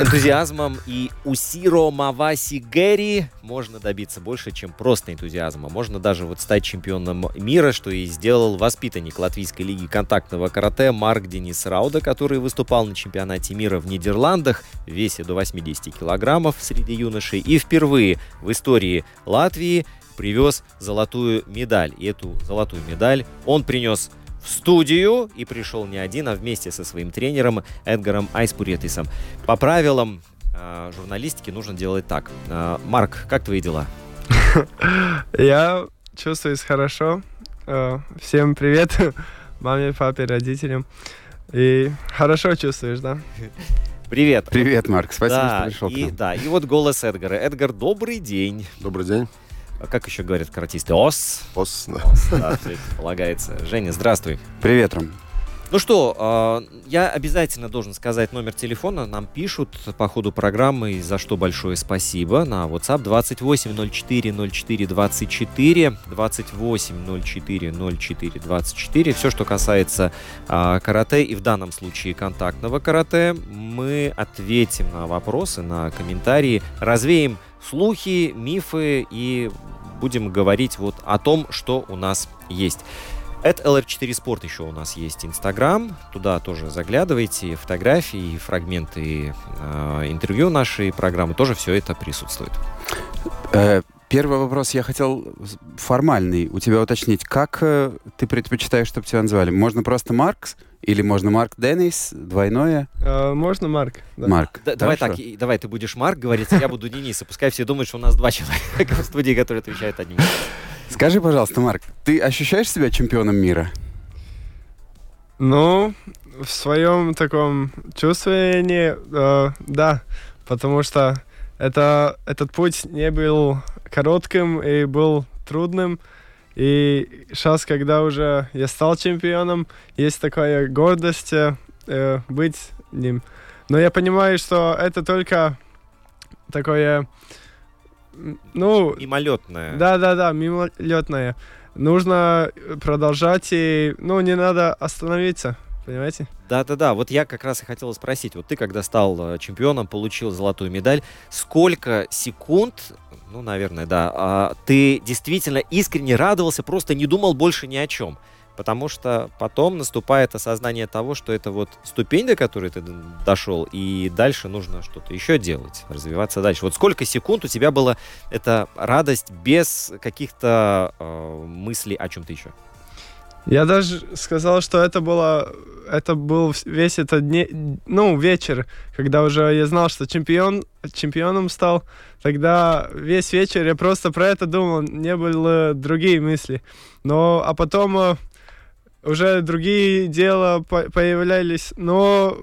Энтузиазмом и усиро маваси гэри можно добиться больше, чем просто энтузиазма. Можно даже вот стать чемпионом мира, что и сделал воспитанник Латвийской лиги контактного карате Марк Денис Рауда, который выступал на чемпионате мира в Нидерландах в весе до 80 килограммов среди юношей и впервые в истории Латвии привез золотую медаль. И эту золотую медаль он принес в студию и пришел не один, а вместе со своим тренером Эдгаром Айспуретисом. По правилам э, журналистики нужно делать так. Э, Марк, как твои дела? Я чувствуюсь хорошо. Э, Всем привет, маме, папе, родителям. И хорошо чувствуешь, да? Привет. Привет, Марк. Спасибо, да, что пришел к и, нам. да, и вот голос Эдгара. Эдгар, добрый день. Добрый день. А Как еще говорят каратисты? Ос. Пос, да. Да, всё это полагается. Женя, здравствуй. Привет, Ром. Ну что, э, я обязательно должен сказать номер телефона. Нам пишут по ходу программы, за что большое спасибо. На WhatsApp 28040424, 28040424. Все, что касается а, карате, и в данном случае контактного карате, мы ответим на вопросы, на комментарии, развеем слухи, мифы и будем говорить вот о том, что у нас есть. Это LR4 Sport еще у нас есть Инстаграм. Туда тоже заглядывайте. Фотографии, фрагменты э, интервью нашей программы. Тоже все это присутствует. Э, Первый вопрос я хотел формальный у тебя уточнить. Как э, ты предпочитаешь, чтобы тебя называли? Можно просто Маркс? Или можно Марк Деннис? Двойное? Э, Можно, Марк? Да. Марк. Да, давай так, и- давай ты будешь Марк говорить, а я буду Денис. И Пускай все думают, что у нас два человека в студии, которые отвечают одним. Скажи, пожалуйста, Марк, ты ощущаешь себя чемпионом мира? Ну, в своем таком чувствовании, э, да, потому что это, этот путь не был коротким и был трудным. И сейчас, когда уже я стал чемпионом, есть такая гордость э, быть ним. Но я понимаю, что это только такое, ну, Мимолетное. да, да, да, мимолетное. Нужно продолжать и, ну, не надо остановиться, понимаете? Да-да-да, вот я как раз и хотел спросить, вот ты когда стал э, чемпионом, получил золотую медаль, сколько секунд, ну, наверное, да, а, ты действительно искренне радовался, просто не думал больше ни о чем? Потому что потом наступает осознание того, что это вот ступень, до которой ты дошел, и дальше нужно что-то еще делать, развиваться дальше. Вот сколько секунд у тебя была эта радость без каких-то э, мыслей о чем-то еще? Я даже сказал, что это было, это был весь этот дне, ну, вечер, когда уже я знал, что чемпион, чемпионом стал. Тогда весь вечер я просто про это думал, не было другие мысли. Но, а потом э, уже другие дела по- появлялись, но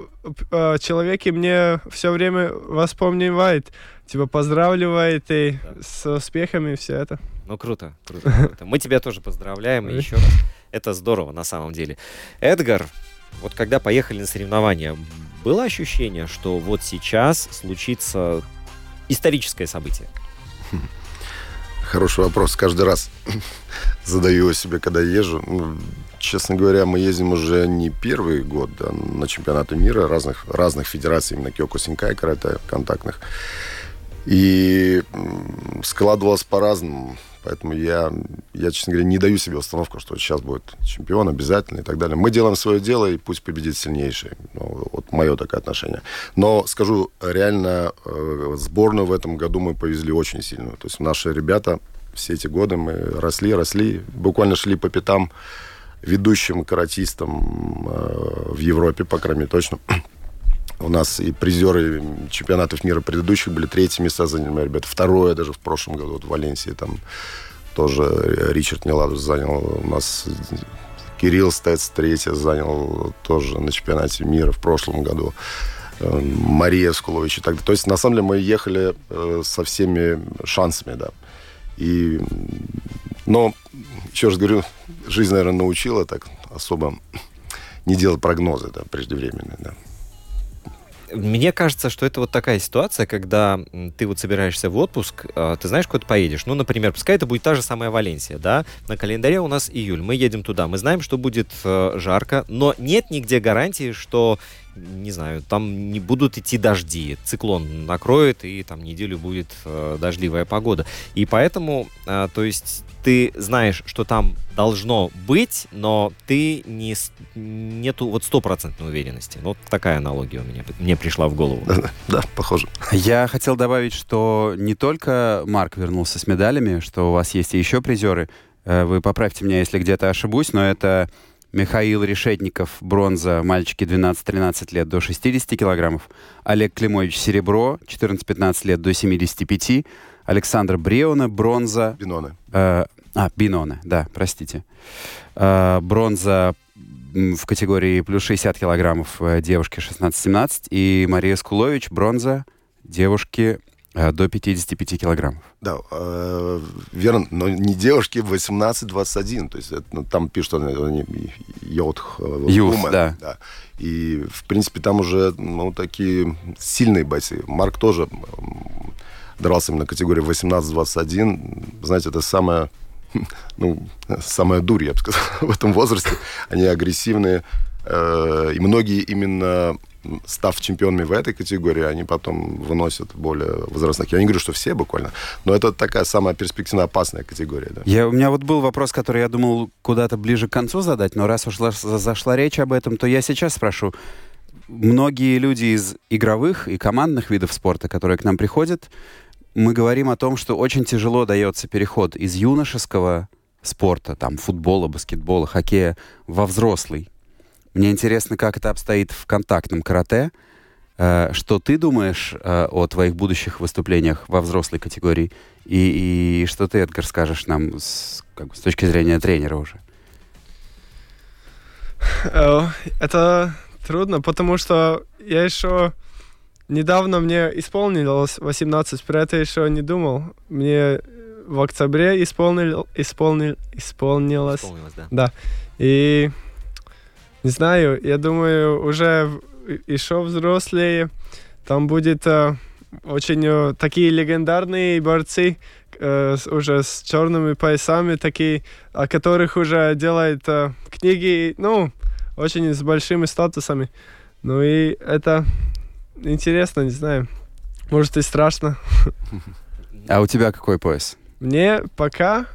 э, человеки мне все время воспоминает, типа поздравливает и с успехами все это. Ну, круто, круто, круто. Мы тебя тоже поздравляем, и еще раз. Это здорово, на самом деле. Эдгар, вот когда поехали на соревнования, было ощущение, что вот сейчас случится историческое событие? Хороший вопрос. Каждый раз задаю его себе, когда езжу. Ну, Честно говоря, мы ездим уже не первый год да, на чемпионаты мира разных, разных федераций, именно Кёко Синкай, карате, контактных. И складывалось по-разному. Поэтому я, я, честно говоря, не даю себе установку, что сейчас будет чемпион обязательно и так далее. Мы делаем свое дело, и пусть победит сильнейший. Ну, вот мое такое отношение. Но скажу, реально э, сборную в этом году мы повезли очень сильную. То есть наши ребята все эти годы мы росли, росли, буквально шли по пятам ведущим каратистам э, в Европе, по крайней мере, точно. У нас и призеры чемпионатов мира предыдущих были третье места заняли ребята. Второе даже в прошлом году вот в Валенсии там тоже Ричард Неладус занял. У нас Кирилл Стец третье занял тоже на чемпионате мира в прошлом году. Э, Мария Скулович и так далее. То есть, на самом деле, мы ехали э, со всеми шансами, да. И, но, еще раз говорю, жизнь, наверное, научила так особо не делать прогнозы, да, преждевременные, да. Мне кажется, что это вот такая ситуация, когда ты вот собираешься в отпуск, а, ты знаешь, куда ты поедешь. Ну, например, пускай это будет та же самая Валенсия, да? На календаре у нас июль, мы едем туда, мы знаем, что будет э, жарко, но нет нигде гарантии, что не знаю, там не будут идти дожди, циклон накроет, и там неделю будет э, дождливая погода. И поэтому, э, то есть ты знаешь, что там должно быть, но ты не, нету вот стопроцентной уверенности. Вот такая аналогия у меня мне пришла в голову. Да, да, похоже. Я хотел добавить, что не только Марк вернулся с медалями, что у вас есть и еще призеры. Э, вы поправьте меня, если где-то ошибусь, но это Михаил Решетников, бронза, мальчики 12-13 лет до 60 килограммов. Олег Климович, серебро, 14-15 лет до 75. Александр Бреуна, бронза. Биноне. Э, а, Биноне, да, простите. Э, бронза в категории плюс 60 килограммов э, девушки 16-17. И Мария Скулович, бронза девушки до 55 килограммов. Да, э, верно, но не девушки 18-21, то есть это, ну, там пишут они йод, Youth, да. да. И, в принципе, там уже, ну, такие сильные бойцы. Марк тоже дрался именно категории 18-21. Знаете, это самая, ну, самая дурь, я бы сказал, в этом возрасте. Они агрессивные, э, и многие именно став чемпионами в этой категории, они потом выносят более возрастных. Я не говорю, что все буквально, но это такая самая перспективно опасная категория. Да. Я, у меня вот был вопрос, который я думал куда-то ближе к концу задать, но раз уж зашла речь об этом, то я сейчас спрошу. Многие люди из игровых и командных видов спорта, которые к нам приходят, мы говорим о том, что очень тяжело дается переход из юношеского спорта, там, футбола, баскетбола, хоккея, во взрослый. Мне интересно, как это обстоит в контактном карате. Э, что ты думаешь э, о твоих будущих выступлениях во взрослой категории? И, и что ты, Эдгар, скажешь нам с, как бы, с точки зрения тренера уже? Э, это трудно, потому что я еще недавно мне исполнилось 18, про это еще не думал. Мне в октябре исполнил, исполнил, исполнилось. Исполнилось, да. Да. И не знаю, я думаю, уже еще взрослые, там будет э, очень э, такие легендарные борцы, э, уже с черными поясами, такие, о которых уже делают э, книги, ну, очень с большими статусами. Ну и это интересно, не знаю. Может и страшно. А у тебя какой пояс? Мне пока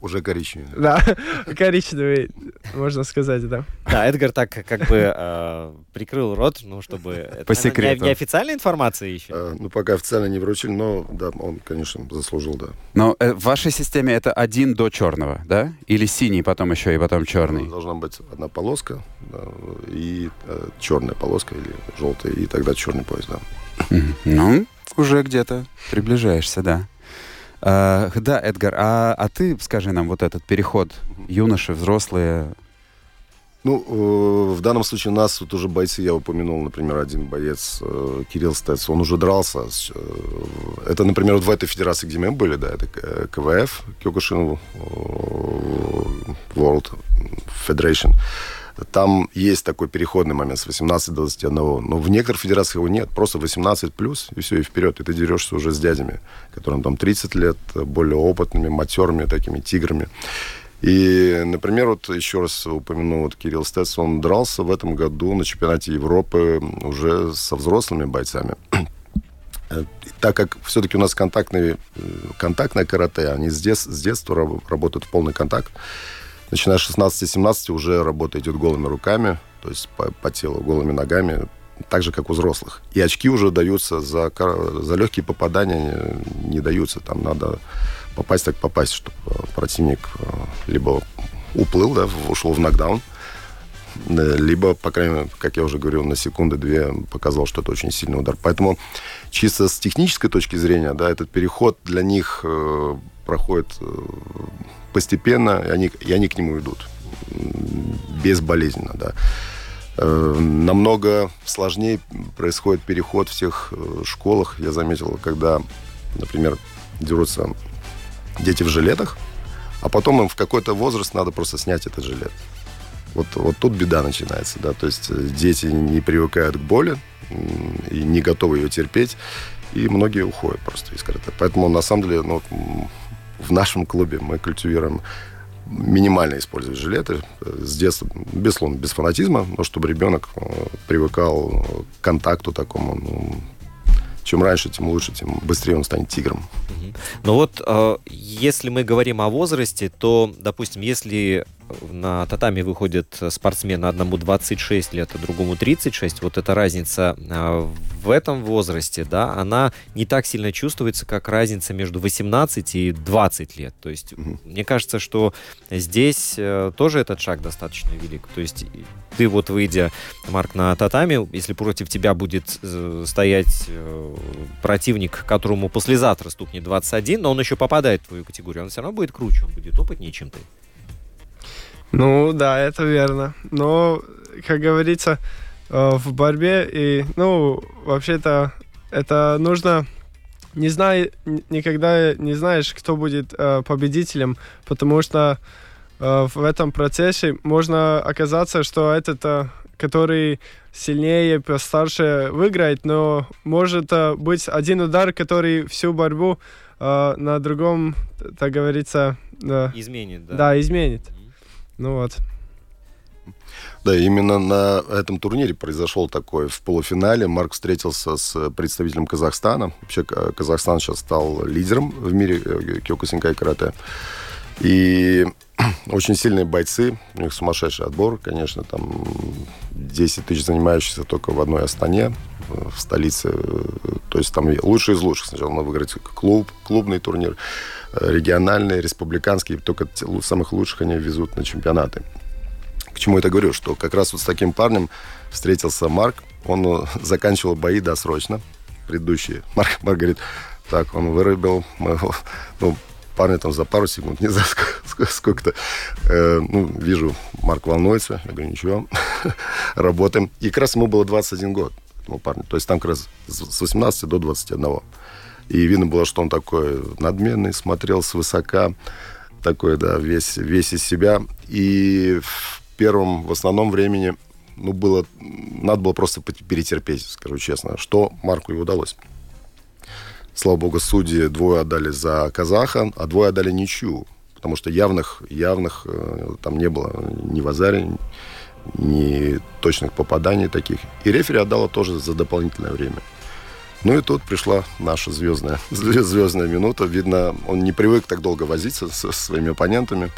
уже коричневый. Да, коричневый, можно сказать, да. Да, Эдгар так как бы э, прикрыл рот, ну, чтобы... По секрету. Не официальная информация еще? Э, ну, пока официально не вручили, но, да, он, конечно, заслужил, да. Но э, в вашей системе это один до черного, да? Или синий, потом еще и потом черный? Должна быть одна полоска, да, и э, черная полоска или желтая, и тогда черный пояс, да. Ну, уже где-то приближаешься, да. Uh, да, Эдгар, а, а ты скажи нам вот этот переход юноши, взрослые. Ну, э, в данном случае у нас вот уже бойцы, я упомянул, например, один боец, э, Кирилл Стец, он уже дрался. С, э, это, например, вот в этой федерации, где мы были, да, это КВФ, Кёкушин World Federation. Там есть такой переходный момент с 18 до 21. Но в некоторых федерациях его нет. Просто 18 плюс, и все, и вперед. И ты дерешься уже с дядями, которым там 30 лет, более опытными, матерыми такими тиграми. И, например, вот еще раз упомяну, вот Кирилл Стец, он дрался в этом году на чемпионате Европы уже со взрослыми бойцами. Так как все-таки у нас контактные, э, контактное карате, они с, дет- с детства раб- работают в полный контакт. Начиная с 16-17 уже работа идет голыми руками, то есть по, по телу, голыми ногами, так же, как у взрослых. И очки уже даются за, за легкие попадания, не, не даются. Там надо попасть так попасть, чтобы противник э, либо уплыл, да, ушел в нокдаун, э, либо, по крайней мере, как я уже говорил, на секунды-две показал, что это очень сильный удар. Поэтому чисто с технической точки зрения, да, этот переход для них э, проходит э, постепенно, и они, и они к нему идут безболезненно, да. Э, Намного сложнее происходит переход в всех э, школах. Я заметил, когда, например, дерутся дети в жилетах, а потом им в какой-то возраст надо просто снять этот жилет. Вот, вот тут беда начинается, да, то есть дети не привыкают к боли и не готовы ее терпеть, и многие уходят просто из карате. Поэтому, на самом деле, ну, в нашем клубе мы культивируем минимально использовать жилеты э, с детства, безусловно, без фанатизма, но чтобы ребенок э, привыкал к контакту такому, ну, чем раньше, тем лучше, тем быстрее он станет тигром. Но вот э, если мы говорим о возрасте, то, допустим, если на татами выходит спортсмен одному 26 лет, а другому 36, вот эта разница э, в этом возрасте, да, она не так сильно чувствуется, как разница между 18 и 20 лет. То есть Мгм. мне кажется, что здесь э, тоже этот шаг достаточно велик. То есть ты вот выйдя, Марк, на татами, если против тебя будет э, стоять э, противник, которому послезавтра стукнет 21, но он еще попадает в твою категорию, он все равно будет круче, он будет опытнее, чем ты. Ну, да, это верно. Но, как говорится, э, в борьбе и, ну, вообще-то, это нужно не знай, никогда не знаешь, кто будет э, победителем, потому что э, в этом процессе можно оказаться, что этот, э, который сильнее, постарше, выиграет, но может э, быть один удар, который всю борьбу э, на другом, так говорится, э, Изменит, да. да, изменит. Ну вот. Да, именно на этом турнире произошел такой. В полуфинале Марк встретился с представителем Казахстана. Вообще Казахстан сейчас стал лидером в мире э, киокусинкай карате. И очень сильные бойцы, у них сумасшедший отбор, конечно, там 10 тысяч занимающихся только в одной Астане, э, в столице. Э, То есть там лучшие из лучших. Сначала надо выиграть клуб, клубный турнир, э, региональный, республиканский. Только самых лучших они везут на чемпионаты. К чему это говорю? Что как раз вот с таким парнем встретился Марк. Он заканчивал бои досрочно, предыдущие. Марк, Марк говорит, так, он вырубил моего, ну, парня там за пару секунд, не сколько- сколько-то. Э, ну, вижу, Марк волнуется. Я говорю, ничего, работаем. И как раз ему было 21 год, этому парню. То есть там как раз с с 18 до 21. И видно было, что он такой надменный, смотрел свысока, такой, да, весь, весь из себя. И в первом, в основном времени, ну, было, надо было просто перетерпеть, скажу честно, что Марку и удалось. Слава богу, судьи двое отдали за казаха, а двое отдали ничью, потому что явных, явных э, там не было ни в Азаре, ни точных попаданий таких. И рефери отдала тоже за дополнительное время. Ну и тут пришла наша звездная, звездная минута. Видно, он не привык так долго возиться со своими оппонентами.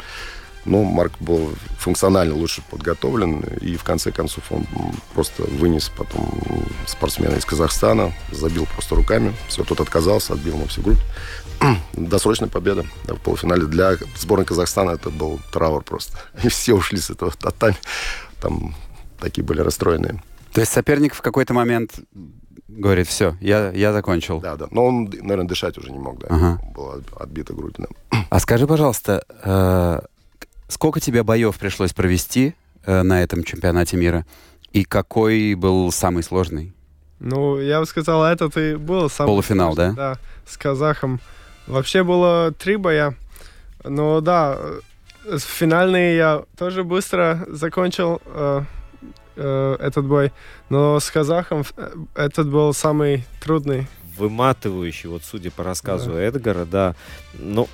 Но Марк был функционально лучше подготовлен. И в конце концов он просто вынес потом спортсмена из Казахстана, забил просто руками. Все, тот отказался, отбил ему всю грудь. Досрочная победа да, в полуфинале. Для сборной Казахстана это был траур просто. И все ушли с этого татами. Там такие были расстроенные. То есть соперник в какой-то момент говорит, все, я, я закончил. Да, да. Но он, наверное, дышать уже не мог, да. Ага. Была отбита грудь. да. А скажи, пожалуйста, э, сколько тебе боев пришлось провести э, на этом чемпионате мира? И какой был самый сложный? Ну, я бы сказал, этот и был самый Полуфинал, сложный, да? Да, с казахом. Вообще было три боя. Но да, э, финальные я тоже быстро закончил э, э, этот бой. Но с казахом э, этот был самый трудный. выматывающий, вот судя по рассказу Эдгара, да. Ну,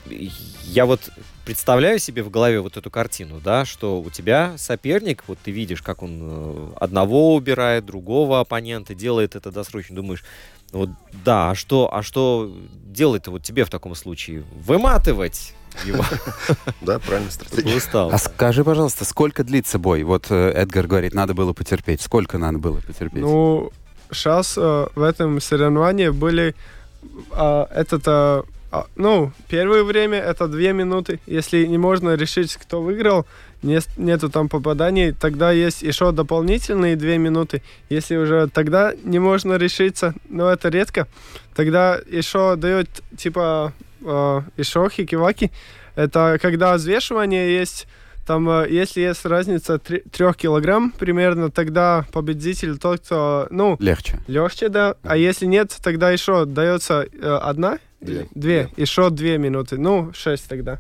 я вот представляю себе в голове вот эту картину, да, что у тебя соперник, вот ты видишь, как он э, одного убирает, другого оппонента, делает это досрочно, думаешь, Вот, да, а что, а что делать-то вот тебе в таком случае? Выматывать его? Да, правильно, стратегия. Устал. А скажи, пожалуйста, сколько длится бой? Вот э, Эдгар говорит, надо было потерпеть. Сколько надо было потерпеть? Ну, сейчас в этом соревновании были а, этот, а, ну, первое время это две минуты. Если не можно решить, кто выиграл, не, нету там попаданий, тогда есть еще дополнительные две минуты. Если уже тогда не можно решиться, но это редко, тогда еще дают типа э, еще хики-ваки. Это когда взвешивание есть там, э, если есть разница 3 килограмм примерно, тогда победитель тот, кто, ну, Легче. легче, да. А если нет, тогда еще дается э, одна, Две. две, еще две минуты, ну, шесть тогда.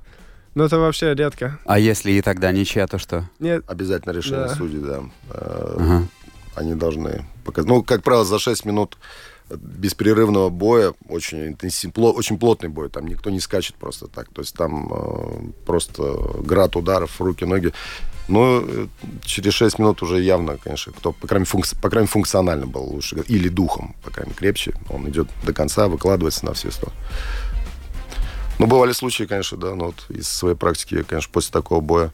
Но это вообще редко. А если и тогда ничья, то что? Нет, Обязательно решение Да. судей, да. Э, Ага. Они должны показать. Ну, как правило, за 6 минут беспрерывного боя, очень интенсив, пло- очень плотный бой, там никто не скачет просто так. То есть там э, просто град ударов, руки, ноги. Но э, через 6 минут уже явно, конечно, кто, по крайней, функци- по крайней мере, функционально был лучше. Или духом, по крайней мере, крепче. Он идет до конца, выкладывается на все сто. Ну, бывали случаи, конечно, да, но вот из своей практики, конечно, после такого боя,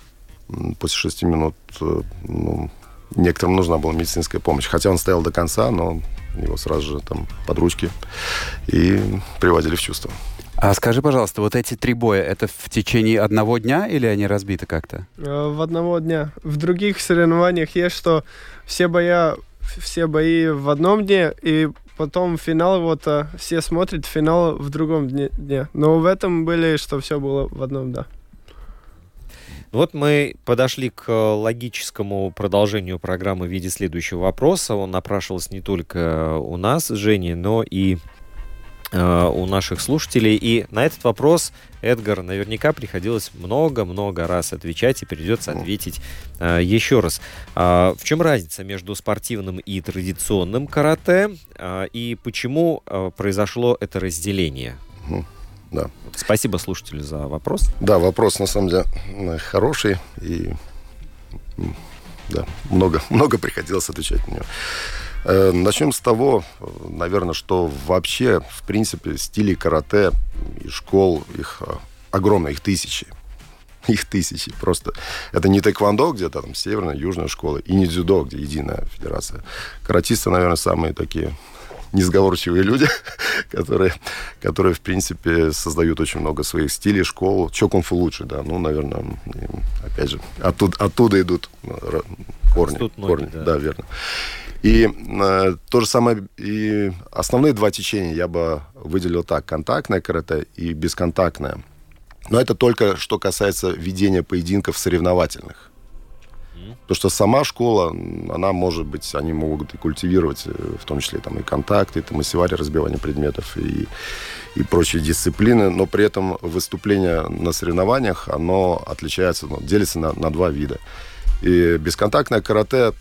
после 6 минут, э, ну, некоторым нужна была медицинская помощь. Хотя он стоял до конца, но его сразу же там под ручки и приводили в чувство. А скажи, пожалуйста, вот эти три боя, это в течение одного дня или они разбиты как-то? э, в одного дня. В других соревнованиях есть, что все боя, все бои в одном дне, и потом финал, вот э, все смотрят финал в другом дне. дне. Но в этом были, что все было в одном, да. Вот мы подошли к логическому продолжению программы в виде следующего вопроса. Он напрашивался не только у нас, Жени, но и э, у наших слушателей. И на этот вопрос Эдгар наверняка приходилось много-много раз отвечать, и придется ответить э, еще раз. А, в чем разница между спортивным и традиционным карате, а, и почему э, произошло это разделение? Да. Спасибо слушателю за вопрос. Да, вопрос на самом деле хороший и да, много, много приходилось отвечать на него. Э, Начнем с того, э, наверное, что вообще, в принципе, стилей карате и школ, их э, огромно, их тысячи. Их тысячи просто. Это не тэквондо, где-то там северная, южная школа, и не дзюдо, где единая федерация. Каратисты, наверное, самые такие несговорчивые люди, которые, которые, в принципе, создают очень много своих стилей, школ. Чо кунг-фу лучше, да. Ну, наверное, опять же, оттуда, оттуда идут корни. Растут ноги, корни. да. да, верно. И э, то же самое, и основные два течения я бы выделил так. Контактное карате и бесконтактное. Но это только что касается ведения поединков соревновательных. Потому что сама школа, она может быть, они могут и культивировать, э, в том числе там и контакты, и тамасивари, разбивание предметов и, и прочие дисциплины, но при этом выступление на соревнованиях, оно отличается, ну, делится на, на два вида. И бесконтактное карате,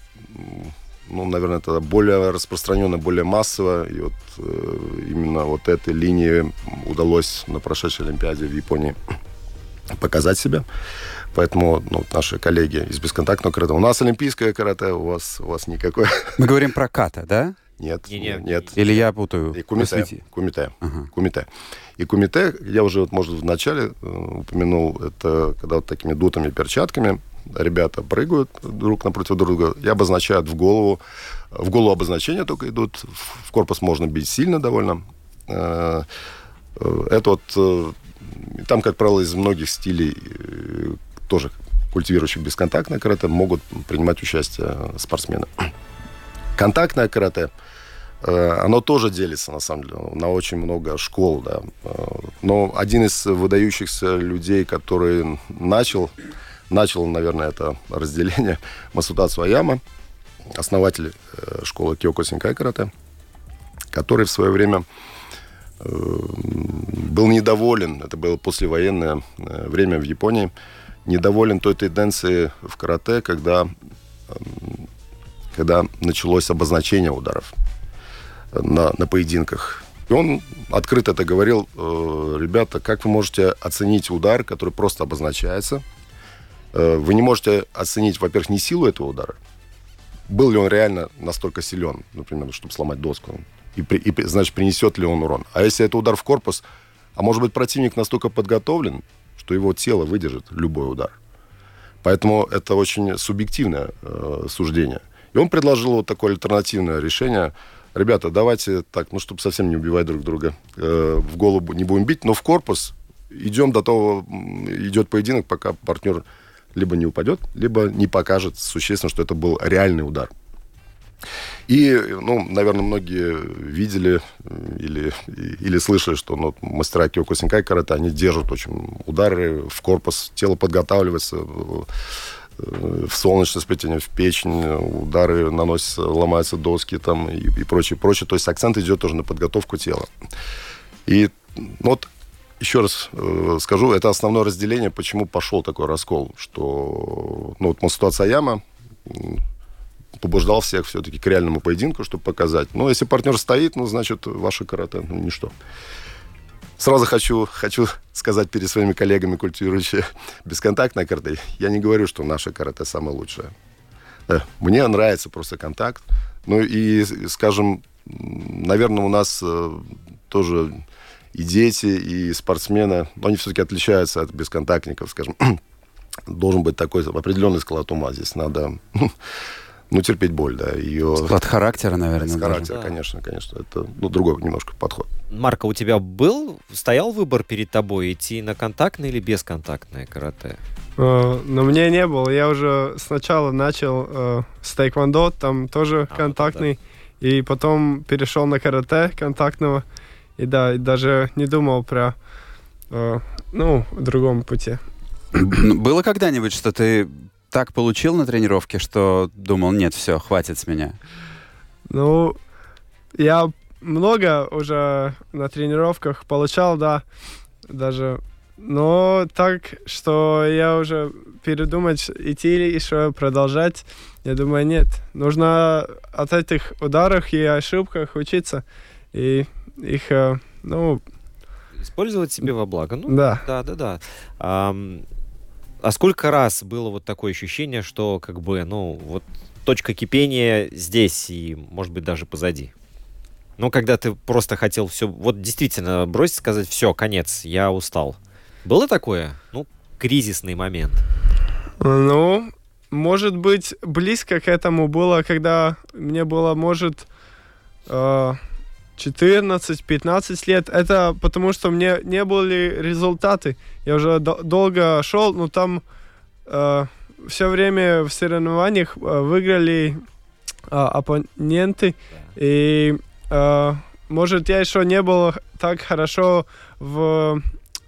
ну, наверное, это более распространенно, более массово, и вот э, именно вот этой линии удалось на прошедшей Олимпиаде в Японии показать себя. Поэтому ну, наши коллеги из бесконтактного карате. У нас олимпийское карате, у вас, у вас никакое. Мы говорим про ката, да? Нет, Не-не, нет. Или я путаю? И кумите. Просвети. Кумите. Ага. Кумите. И кумите, я уже, вот, может, в начале э, упомянул, это когда вот такими дутыми перчатками ребята прыгают друг напротив друга и обозначают в голову. В голову обозначения только идут. В корпус можно бить сильно довольно. Э, э, Это вот... э, Там, как правило, из многих стилей тоже культивирующих бесконтактное карате могут принимать участие спортсмены. Контактное карате, э, оно тоже делится, на самом деле, на очень много школ, да. Э, Но один из выдающихся людей, который начал, начал, наверное, это разделение, Масудацу Аяма, основатель э, школы Киоко Синкай карате, который в свое время был недоволен, это было послевоенное время в Японии, недоволен той тенденции в карате, когда, когда началось обозначение ударов на, на поединках. И он открыто это говорил, э, ребята, как вы можете оценить удар, который просто обозначается? Э, вы не можете оценить, во-первых, не силу этого удара, был ли он реально настолько силен, например, чтобы сломать доску. И, и значит, принесет ли он урон. А если это удар в корпус, а может быть, противник настолько подготовлен, что его тело выдержит любой удар. Поэтому это очень субъективное э, суждение. И он предложил вот такое альтернативное решение. Ребята, давайте так, ну, чтобы совсем не убивать друг друга, э, в голову не будем бить, но в корпус идем до того, идет поединок, пока партнер либо не упадет, либо не покажет существенно, что это был реальный удар. И, ну, наверное, многие видели или, или слышали, что ну, мастера Киоко Синкай карате, они держат очень удары в корпус, тело подготавливается, э, э, в солнечное сплетение, в печень, удары наносятся, ломаются доски там и, и прочее, прочее. То есть акцент идет тоже на подготовку тела. И ну, вот еще раз э, скажу, это основное разделение, почему пошел такой раскол, что ну, вот Масуто Аяма м, побуждал всех все-таки к реальному поединку, чтобы показать. Но если партнер стоит, ну, значит, ваше карате, ну, ничто. Сразу хочу, хочу сказать перед своими коллегами, культивирующие бесконтактное карате, я не говорю, что наше карате самое лучшее. Да, Мне нравится просто контакт. Ну и, скажем, наверное, у нас э, тоже и дети, и спортсмены, но они все-таки отличаются от бесконтактников, скажем. Должен быть такой определенный склад ума. Здесь надо, ну, терпеть боль, да, ее... Склад характера, наверное. С даже. характера, Да. конечно, конечно. Это ну, другой немножко подход. Марка, у тебя был, стоял выбор перед тобой идти на контактное или бесконтактное карате? Э, Но мне не было. Я уже сначала начал э, с тайквондо, там тоже А, контактный, и потом перешел на карате контактного. И да, и даже не думал про, э, ну, другом пути. Ну, Было когда-нибудь, что ты так получил на тренировке, что думал, нет, все, хватит с меня. Ну, я много уже на тренировках получал, да, даже. Но так, что я уже передумать, идти или еще продолжать, я думаю, нет. Нужно от этих ударов и ошибках учиться. И их, э, ну, Использовать себе во благо? Ну, да. Да, да, да. Ам, а сколько раз было вот такое ощущение, что как бы, ну, вот точка кипения здесь и, может быть, даже позади? Ну, когда ты просто хотел все, вот действительно бросить, сказать, все, конец, я устал. Было такое? Ну, кризисный момент. Ну, может быть, близко к этому было, когда мне было, может, э, 14-15 лет. Это потому, что мне не были результаты. Я уже до- долго шел, но там все время в соревнованиях э, выиграли э, оппоненты. И, э, может, я еще не был так хорошо в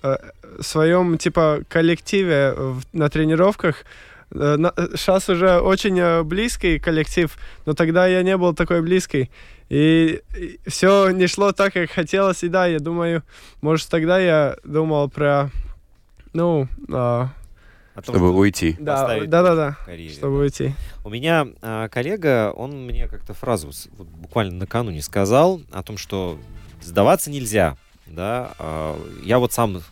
э, своем типа коллективе в- на тренировках. Сейчас уже очень э, близкий коллектив, но тогда я не был такой близкий. И, все не шло так, как хотелось. И да, я думаю, может, тогда я думал про, ну, а, О том, Чтобы что уйти. да, да, да, да, карьере, чтобы уйти. У меня а, коллега, он мне как-то фразу вот буквально накануне сказал о том, что сдаваться нельзя, да. А, я вот сам,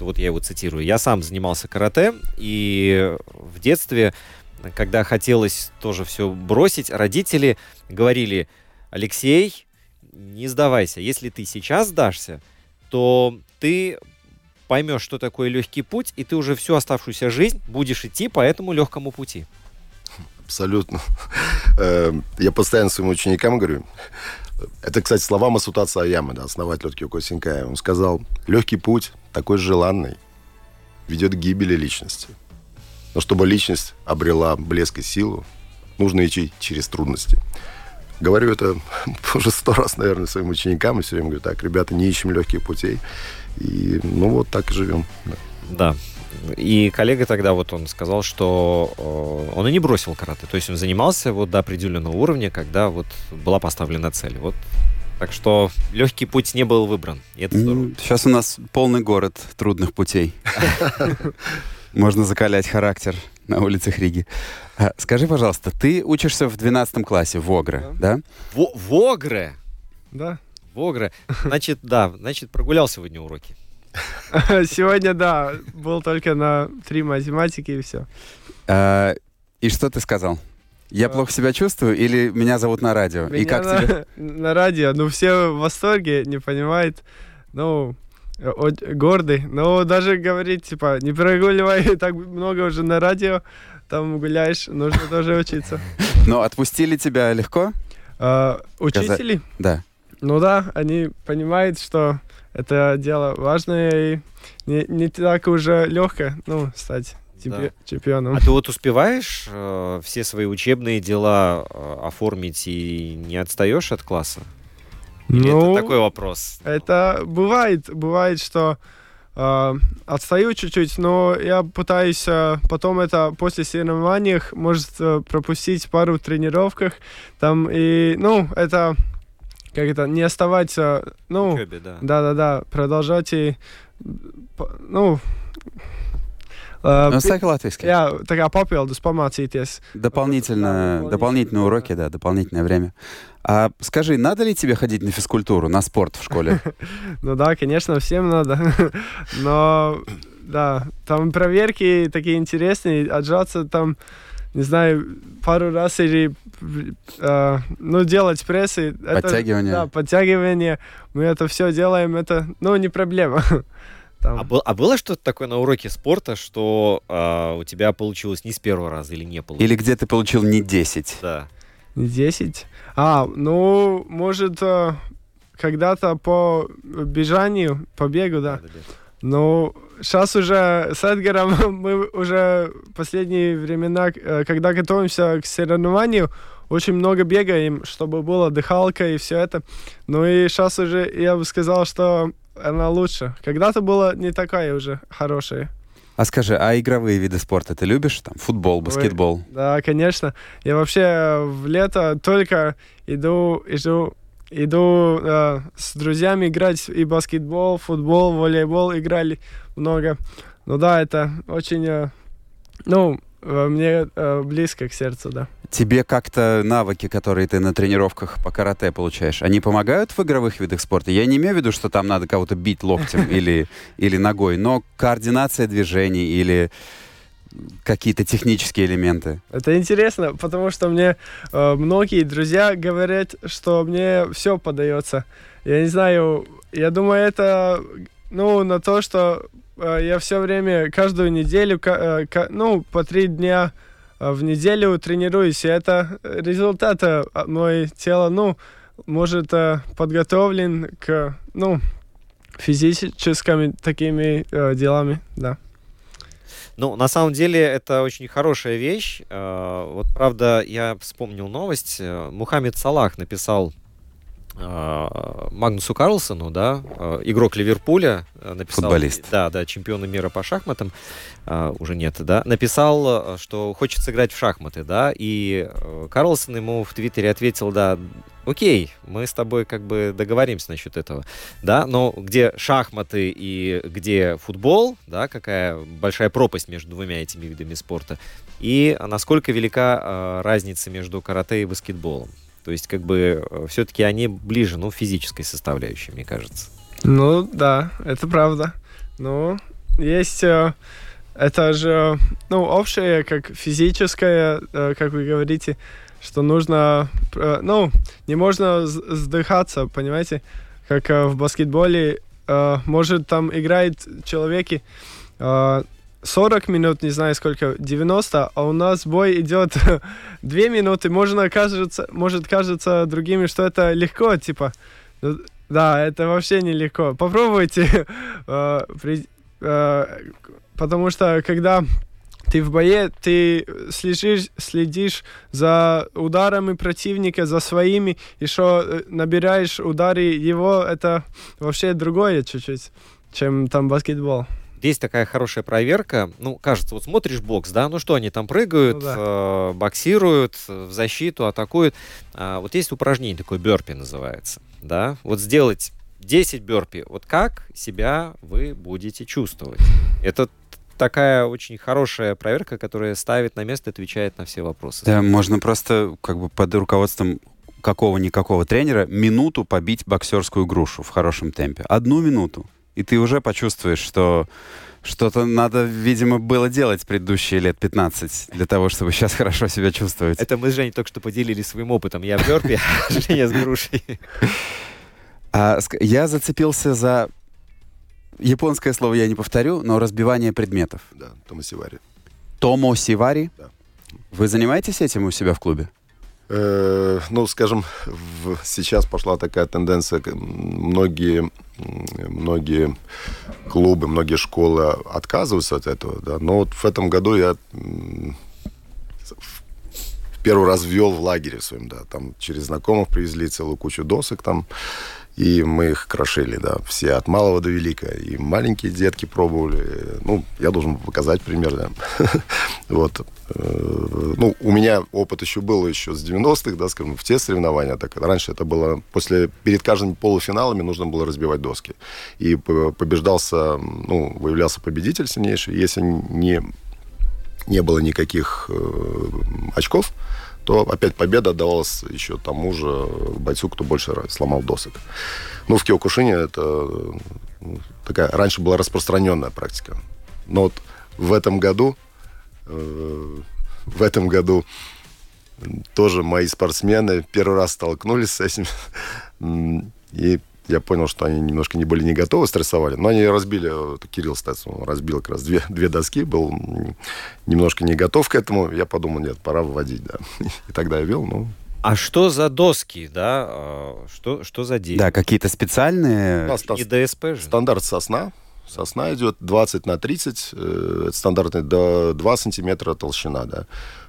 вот я его цитирую, я сам занимался карате и в детстве, когда хотелось тоже все бросить, родители говорили: Алексей, не сдавайся, если ты сейчас сдашься, то ты поймешь, что такое легкий путь, и ты уже всю оставшуюся жизнь будешь идти по этому легкому пути. Абсолютно. Э, Я постоянно своим ученикам говорю, это, кстати, слова Масутаца Аямы, да, основателя Киоко Синкая. Он сказал, легкий путь, такой желанный, ведет к гибели личности. Но чтобы личность обрела блеск и силу, нужно идти через трудности. Говорю это уже сто раз, наверное, своим ученикам, и все время говорю, так, ребята, не ищем легких путей. И, ну, вот так и живем. Да. И коллега тогда вот он сказал, что э, он и не бросил карате. То есть он занимался вот до определенного уровня, когда вот была поставлена цель. Вот. Так что легкий путь не был выбран. И это здорово. Сейчас у нас полный город трудных путей. Можно закалять характер на улицах Риги. А, Скажи, пожалуйста, ты учишься в 12 классе в Огре, да? Во- Вогре! Да. Вогре. Значит, да, значит, прогулял сегодня уроки. Сегодня, да, был только на три математики и все. А, И что ты сказал? Я плохо себя чувствую или меня зовут на радио? И как на, тебе? на радио, ну все в восторге, не понимают, ну, гордый. Но даже говорит, типа, не прогуливай так много уже на радио, там гуляешь, нужно тоже учиться. Но отпустили тебя легко? А, учители, Да. ну да, они понимают, что это дело важное и не, не так уже легко, ну, стать чемпи- чемпионом. А ты вот успеваешь э, все свои учебные дела э, оформить и не отстаешь от класса? Или Ну, это такой вопрос? Это бывает, бывает, что э, отстаю чуть-чуть, но я пытаюсь э, потом это после соревнований, может, э, пропустить пару тренировках, там и, ну, это, как это, не оставаться, ну, Учебе, да. да-да-да, продолжать и, ну, пи- саки латвийский. Jā, tā kā papildus pamācīties. Дополнительно, дополнительные уроки, да, дополнительное время. А скажи, надо ли тебе ходить на физкультуру, на спорт в школе? Ну да, конечно, всем надо. Но, да, там проверки такие интересные, отжаться там, не знаю, пару раз или, э, ну, делать прессы. это- Подтягивания. Да, подтягивание. Мы это все делаем, это, ну, не проблема. Там. А, был- а было что-то такое на уроке спорта, что а, у тебя получилось не с первого раза или не получилось? Или где ты получил не 10? Да. 10. А, ну, может, э, когда-то по бежанию, по бегу, да. Да-да-да. Ну, сейчас уже с Эдгаром мы уже последние времена, э, когда готовимся к соревнованию, очень много бегаем, чтобы была дыхалка и все это. Ну и сейчас уже я бы сказал, что она лучше. Когда-то была не такая уже хорошая. А скажи, а игровые виды спорта ты любишь? Там футбол, баскетбол? Да, конечно. Я вообще в лето только иду, иду, иду э, с друзьями играть и баскетбол, футбол, волейбол играли много. Ну да, это очень, э, ну, э, мне э, близко к сердцу, да. Тебе как-то навыки, которые ты на тренировках по карате получаешь, они помогают в игровых видах спорта? Я не имею в виду, что там надо кого-то бить локтем или, или ногой, но координация движений или какие-то технические элементы. Это интересно, потому что мне э, многие друзья говорят, что мне все подается. Я не знаю, я думаю, это ну на то, что э, я все время каждую неделю, э, ну по три дня э, в неделю тренируюсь, и это результат э, мое тело, ну может э, подготовлен к ну физическими такими делами, да. Ну, на самом деле, это очень хорошая вещь. Э, Вот, правда, я вспомнил новость. Э, Мухаммед Салах написал Магнусу Карлсону, да, э, игрок Ливерпуля, э, написал, Футболист. да, да, чемпиона мира по шахматам, э, уже нет, да, написал, э, что хочет сыграть в шахматы, да, и э, Карлсон ему в Твиттере ответил, да, окей, мы с тобой как бы договоримся насчет этого, да, но где шахматы и где футбол, да, какая большая пропасть между двумя этими видами спорта, и насколько велика разница между карате и баскетболом. То есть, как бы, все-таки они ближе, ну, физической составляющей, мне кажется. Ну да, это правда. Ну, есть э, это же, ну, общее, как физическое, э, как вы говорите, что нужно, э, ну, не можно сдыхаться, понимаете, как э, в баскетболе, э, может там играет человеки э, 40 минут, не знаю сколько, 90, а у нас бой идет 2 минуты, можно кажется, может кажется другими, что это легко, типа, ну, да, это вообще нелегко. Попробуйте, э, э, потому что когда ты в бое, ты следишь, следишь за ударами противника, за своими, еще э, набираешь удары его, это вообще другое чуть-чуть, чем там баскетбол. Есть такая хорошая проверка. Ну, кажется, вот смотришь бокс, да, ну что, они там прыгают, Ну да. э, боксируют, э, в защиту, атакуют. А, вот есть упражнение такое, бёрпи называется, да. Вот сделать 10 бёрпи, вот как себя вы будете чувствовать? Это такая очень хорошая проверка, которая ставит на место, отвечает на все вопросы. Да, можно просто как бы под руководством какого-никакого тренера минуту побить боксерскую грушу в хорошем темпе. Одну минуту. И ты уже почувствуешь, что Что-то надо, видимо, было делать предыдущие лет 15 для того, чтобы сейчас хорошо себя чувствовать. Это мы с Женей только что поделились своим опытом. Я в Бёрпе, а Женя с грушей. А, я зацепился за японское слово я не повторю, но разбивание предметов. Да, Томасивари. Томо Сивари. Да. Вы занимаетесь этим у себя в клубе? Э, ну, скажем, в- сейчас пошла такая тенденция, многие, многие клубы, многие школы отказываются от этого, да, но вот в этом году я первый раз ввел в лагере своем, да, там через знакомых привезли целую кучу досок там, и мы их крошили, да, все от малого до велика. И маленькие детки пробовали. Ну, я должен показать пример, да. Вот. Э, Ну, у меня опыт еще был еще с 90-х, да, скажем, в те соревнования. Так, раньше это было, после, перед каждыми полуфиналами нужно было разбивать доски. И побеждался, ну, выявлялся победитель сильнейший. Если не, не было никаких э, очков, то опять победа отдавалась еще тому же бойцу, кто больше сломал досок. Ну, в Киокушине это э, такая раньше была распространенная практика. Но вот в этом году, э, в этом году тоже мои спортсмены первый раз столкнулись с этим. И я понял, что они немножко не были не готовы, стрессовали. Но они разбили, вот Кирилл Стец, он разбил как раз две, две доски, был немножко не готов к этому. Я подумал, нет, пора выводить, да. И тогда я вел, ну, А что за доски, да? А, Что, что за дерево? Да, какие-то специальные... там И ДСП же. стандарт сосна. Сосна идет 20 на 30, э, это стандартный, до 2 сантиметра толщина, да.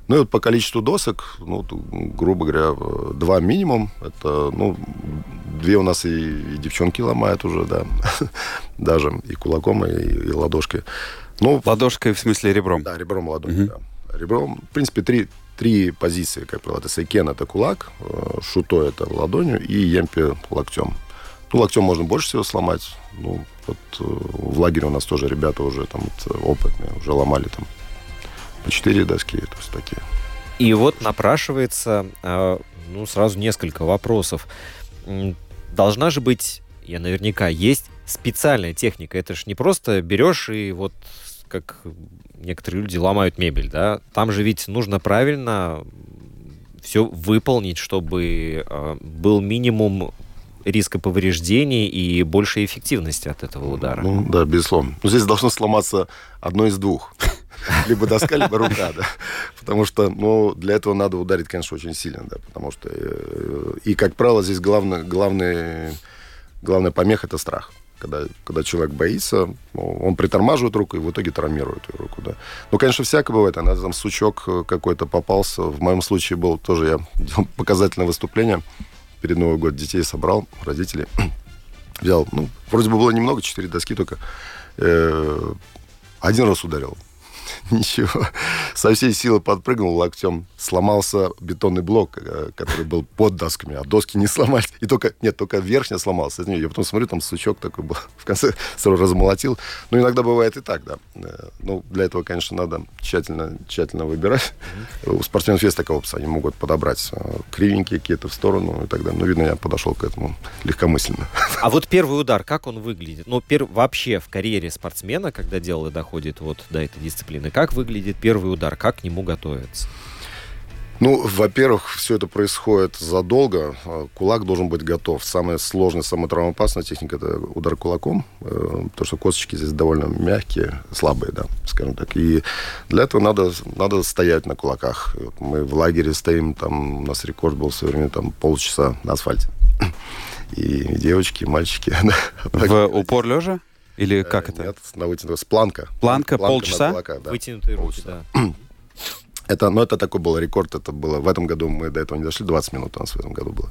Ну и вот по количеству досок, ну, грубо говоря, э, два минимум. Это, ну, две у нас и, и девчонки ломают уже, да. Даже и кулаком, и, и ладошкой. Ну, Ладошкой, в смысле ребром. да, ребром ладони, да. Ребром, в принципе, три, три позиции, как правило. Это сейкен, это кулак, э, шуто, это ладонью, и емпи локтем. Ну, локтем можно больше всего сломать. Ну, вот э, в лагере у нас тоже ребята уже там опытные, уже ломали там по четыре доски, то есть такие. И вот напрашивается, а, ну, сразу несколько вопросов. Должна же быть, я наверняка, есть специальная техника. Это ж не просто берешь и вот как некоторые люди ломают мебель, да? Там же ведь нужно правильно все выполнить, чтобы а, был минимум риска повреждений и больше эффективности от этого удара. Ну, да, безусловно. Но здесь должно сломаться одно из двух. Либо доска, либо рука, да. Потому что, ну, для этого надо ударить, конечно, очень сильно, да. Потому что, э, и, как правило, здесь главное, главный, главная помеха – это страх. Когда, когда человек боится, ну, он притормаживает руку и в итоге травмирует ее руку, да. Ну, конечно, всякое бывает. Она там сучок какой-то попался. В моем случае был тоже, я показательное выступление. Перед Новый год детей собрал, родителей. Взял, ну, вроде бы было немного, четыре доски только. Э, один раз ударил. Ничего. Со всей силы подпрыгнул локтем. Сломался бетонный блок, э, который был под досками, а доски не сломались. И только, нет, только верхняя сломалась. Я потом смотрю, там сучок такой был. В конце сразу размолотил. Ну, иногда бывает и так, да. Э, Ну, для этого, конечно, надо тщательно, тщательно выбирать. У спортсменов есть такая опция. Они могут подобрать э, кривенькие какие-то в сторону и так далее. Ну, видно, я подошел к этому легкомысленно. А вот первый удар, как он выглядит? Ну, пер... вообще в карьере спортсмена, когда дело доходит вот до этой дисциплины, как выглядит первый удар, как к нему готовиться? Ну, во-первых, все это происходит задолго. Э, Кулак должен быть готов. Самая сложная, самая травмоопасная техника – это удар кулаком, э, потому что косточки здесь довольно мягкие, слабые, да, скажем так. И для этого надо, надо стоять на кулаках. Мы в лагере стоим, там у нас рекорд был в свое время, там полчаса на асфальте. И девочки, и мальчики. В упор лежа? Или Э, как это? Нет, на вытянутую. С планка. Планка на полчаса? кулаках, да. Вытянутые руки, полчаса. да. Это, ну, это такой был рекорд. Это было в этом году мы до этого не дошли. 20 минут у нас в этом году было.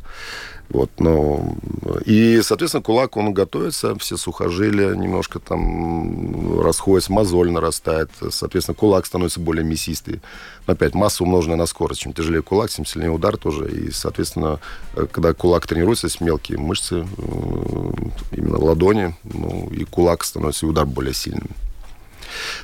Вот, ну, и, соответственно, кулак, он готовится, все сухожилия немножко там расходятся, мозоль нарастает, соответственно, кулак становится более мясистый. Но опять, масса умноженная на скорость. Чем тяжелее кулак, тем сильнее удар тоже. И, соответственно, когда кулак тренируется, есть мелкие мышцы, э, именно ладони, ну, и кулак становится, и удар более сильным.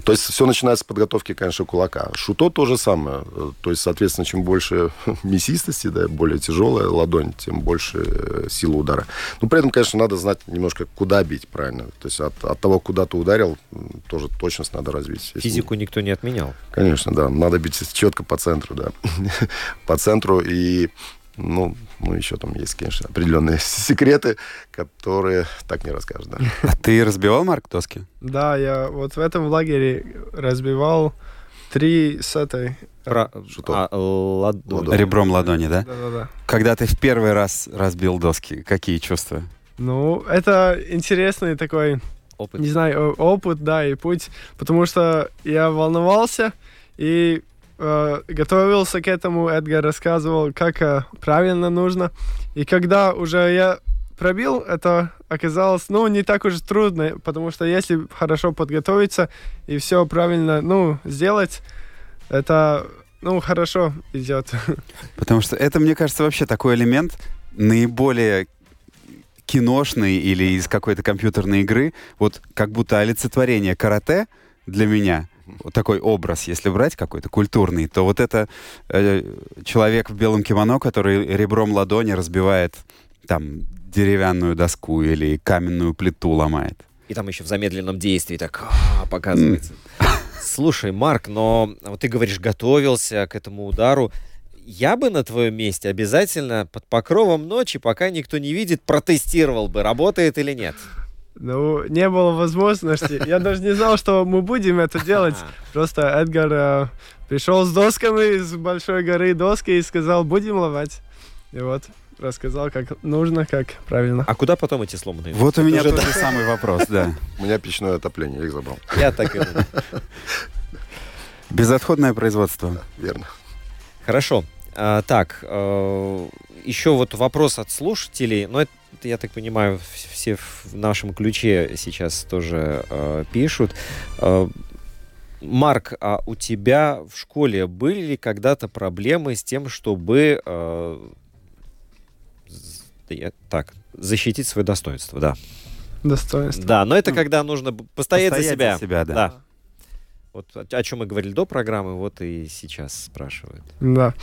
То есть все начинается с подготовки, конечно, кулака. Шуто то же самое. То есть, соответственно, чем больше мясистости, да, более тяжелая ладонь, тем больше э, сила удара. Но при этом, конечно, надо знать немножко, куда бить правильно. То есть от, от того, куда ты ударил, тоже точность надо развить. Если Физику никто не отменял. Конечно, да. Надо бить четко по центру, да. по центру и ну, ну, еще там есть, конечно, определенные секреты, которые так не расскажешь, да. А ты разбивал, Марк, доски? Да, я вот в этом лагере разбивал три с этой... Про... Что? А, ладонь. Ладонь. Ребром ладони, да? Да-да-да. Когда ты в первый раз разбил доски, какие чувства? Ну, это интересный такой, Опыт. не знаю, опыт, да, и путь, потому что я волновался и э, готовился к этому. Эдгар рассказывал, как э, правильно нужно. И когда уже я пробил, это оказалось, ну, не так уж трудно, потому что если хорошо подготовиться и все правильно, ну, сделать, это, ну, хорошо идет. Потому что это, мне кажется, вообще такой элемент наиболее киношный или из какой-то компьютерной игры, вот как будто олицетворение карате для меня, такой образ, если брать какой-то культурный, то вот это э, человек в белом кимоно, который ребром ладони разбивает там деревянную доску или каменную плиту ломает. И там еще в замедленном действии так а, показывается. Слушай, Марк, но вот ты говоришь, готовился к этому удару. Я бы на твоем месте обязательно под покровом ночи, пока никто не видит, протестировал бы, работает или нет. Ну, не было возможности. Я даже не знал, что мы будем это делать. Просто Эдгар э, пришел с досками с большой горы доски и сказал, будем ловать. И вот, рассказал, как нужно, как правильно. А куда потом эти сломанные? Вот у меня тот же самый вопрос, да. У меня печное отопление, я их забрал. Я так и думал. Безотходное производство. Верно. Хорошо. А, так, э, еще вот вопрос от слушателей. Но это, я так понимаю, все в нашем ключе сейчас тоже э, пишут. Э, Марк, а у тебя в школе были ли когда-то проблемы с тем, чтобы э, так защитить свое достоинство, да? Достоинство. Да, но это когда нужно б- постоять, за себя. себя, да. Вот о, о чем мы говорили до программы, вот и сейчас спрашивают. Да.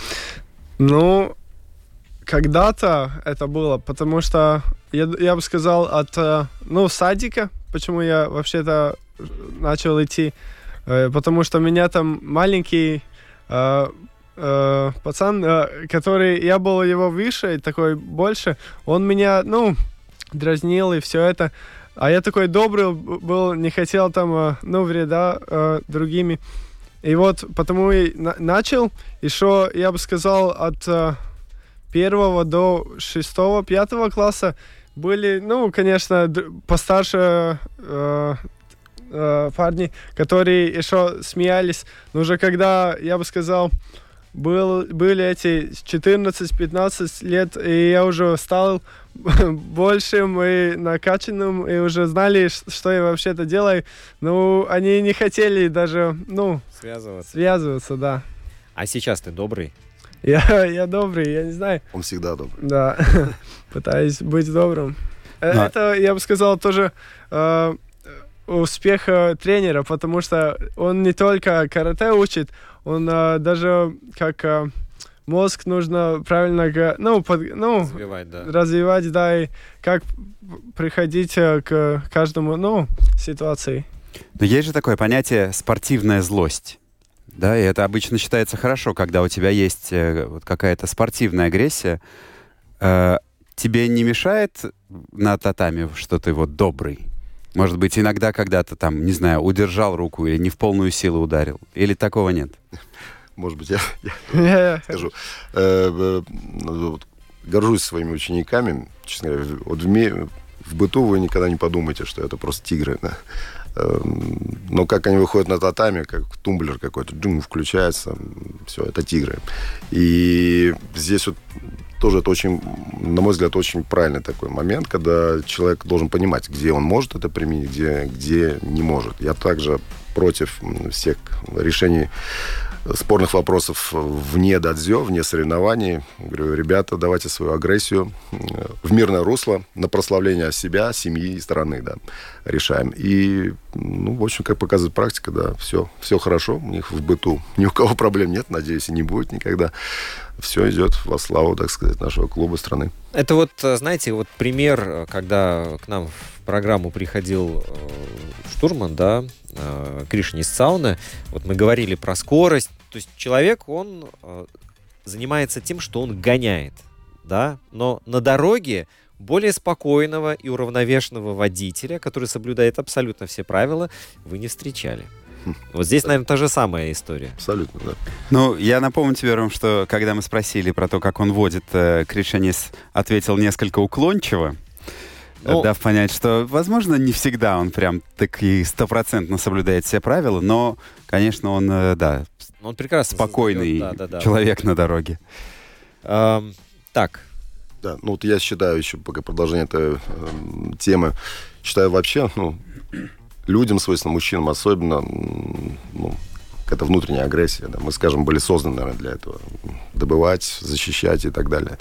Ну, когда-то это было, потому что я, я бы сказал от, э, ну, садика, почему я вообще-то начал идти, Э, потому что меня там маленький э, э, пацан, э, который, я был его выше, такой больше, он меня, ну, дразнил и все это, а я такой добрый был, не хотел там, э, ну, вреда э, другими. И вот потому и на- начал, еще, я бы сказал, от первого до шестого, пятого класса были, ну, конечно, постарше э, э, парни, которые еще смеялись. Но уже когда, я бы сказал, был, были эти 14-15 лет, и я уже стал большим и накачанным, и уже знали, что я вообще-то делаю. Ну, они не хотели даже, ну, Связываться. связываться, да. А сейчас ты добрый? Я, я добрый, я не знаю. Он всегда добрый. Да, пытаюсь быть добрым. Э, Ну, а- Это, я бы сказал, тоже э, успех тренера, потому что он не только карате учит, он э, даже как э, мозг нужно правильно, ну, под- ну, Развивать, да. развивать, да, и как приходить э, к каждому, ну, ситуации. Но есть же такое понятие спортивная злость. Да, и это обычно считается хорошо, когда у тебя есть э, вот какая-то спортивная агрессия. Э, тебе не мешает на татами, что ты вот добрый? Может быть, иногда когда-то там, не знаю, удержал руку или не в полную силу ударил? Или такого нет? Может быть, я, скажу. Э, ну, Горжусь своими учениками. Честно говоря, в- вот в, быту вы никогда не подумаете, что это просто тигры. да. Эм, Но как они выходят на татами, как тумблер какой-то, джум, включается, все, это тигры. И здесь вот тоже это очень, на мой взгляд, очень правильный такой момент, когда человек должен понимать, где он может это применить, где, где не может. Я также против всех решений спорных вопросов вне дадзё, вне соревнований. Говорю, ребята, давайте свою агрессию э, в мирное русло на прославление себя, семьи и страны, да, решаем. И ну, в общем, как показывает практика, да, все, все хорошо. У них в быту ни у кого проблем нет, надеюсь, и не будет никогда. Все идет во славу, так сказать, нашего клуба страны. Это вот, э, знаете, вот пример, э, когда к нам в программу приходил штурман, да, Кришин из сауны. Вот мы говорили про скорость. То есть человек, он э, занимается тем, что он гоняет, да, но на дороге более спокойного и уравновешенного водителя, который соблюдает абсолютно все правила, вы не встречали. Вот здесь, наверное, та же самая история. Абсолютно, да. Ну, я напомню тебе, Ром, что когда мы спросили про то, как он водит, э, Кришанис ответил несколько уклончиво, Ну- дав понять, что, возможно, не всегда он прям так и стопроцентно соблюдает все правила, но, конечно, он, э, да, Он прекрасно спокойный создает- да, да, да. человек на дороге. Эм, так, Да, ну вот я считаю еще, пока продолжение этой эм, темы, считаю вообще, ну, людям свойственно, мужчинам особенно, ну, какая-то внутренняя агрессия. Да. Мы, скажем, были созданы, наверное, для этого. Добывать, защищать и так далее.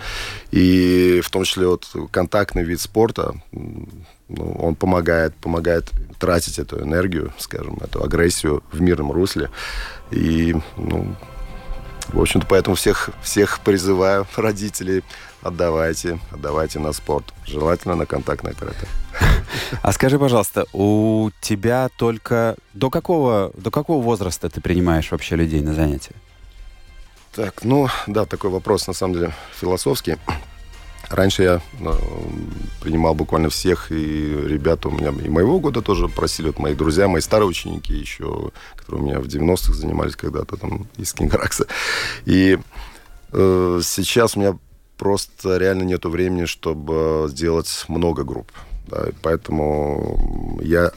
И в том числе вот контактный вид спорта, ну, он помогает, помогает тратить эту энергию, скажем, эту агрессию в мирном русле. И, ну, в общем-то, поэтому всех, всех призываю, родителей, отдавайте, отдавайте на спорт. Желательно на контактное карате. А скажи, пожалуйста, у тебя только до какого, до какого возраста ты принимаешь вообще людей на занятия? Так, ну, да, такой вопрос, на самом деле, философский. Раньше я э, принимал буквально всех, и ребята у меня и моего года тоже просили, вот мои друзья, мои старые ученики еще, которые у меня в 90-х занимались когда-то там из Кингракса. И э, сейчас у меня просто реально нету времени, чтобы сделать много групп. да, поэтому я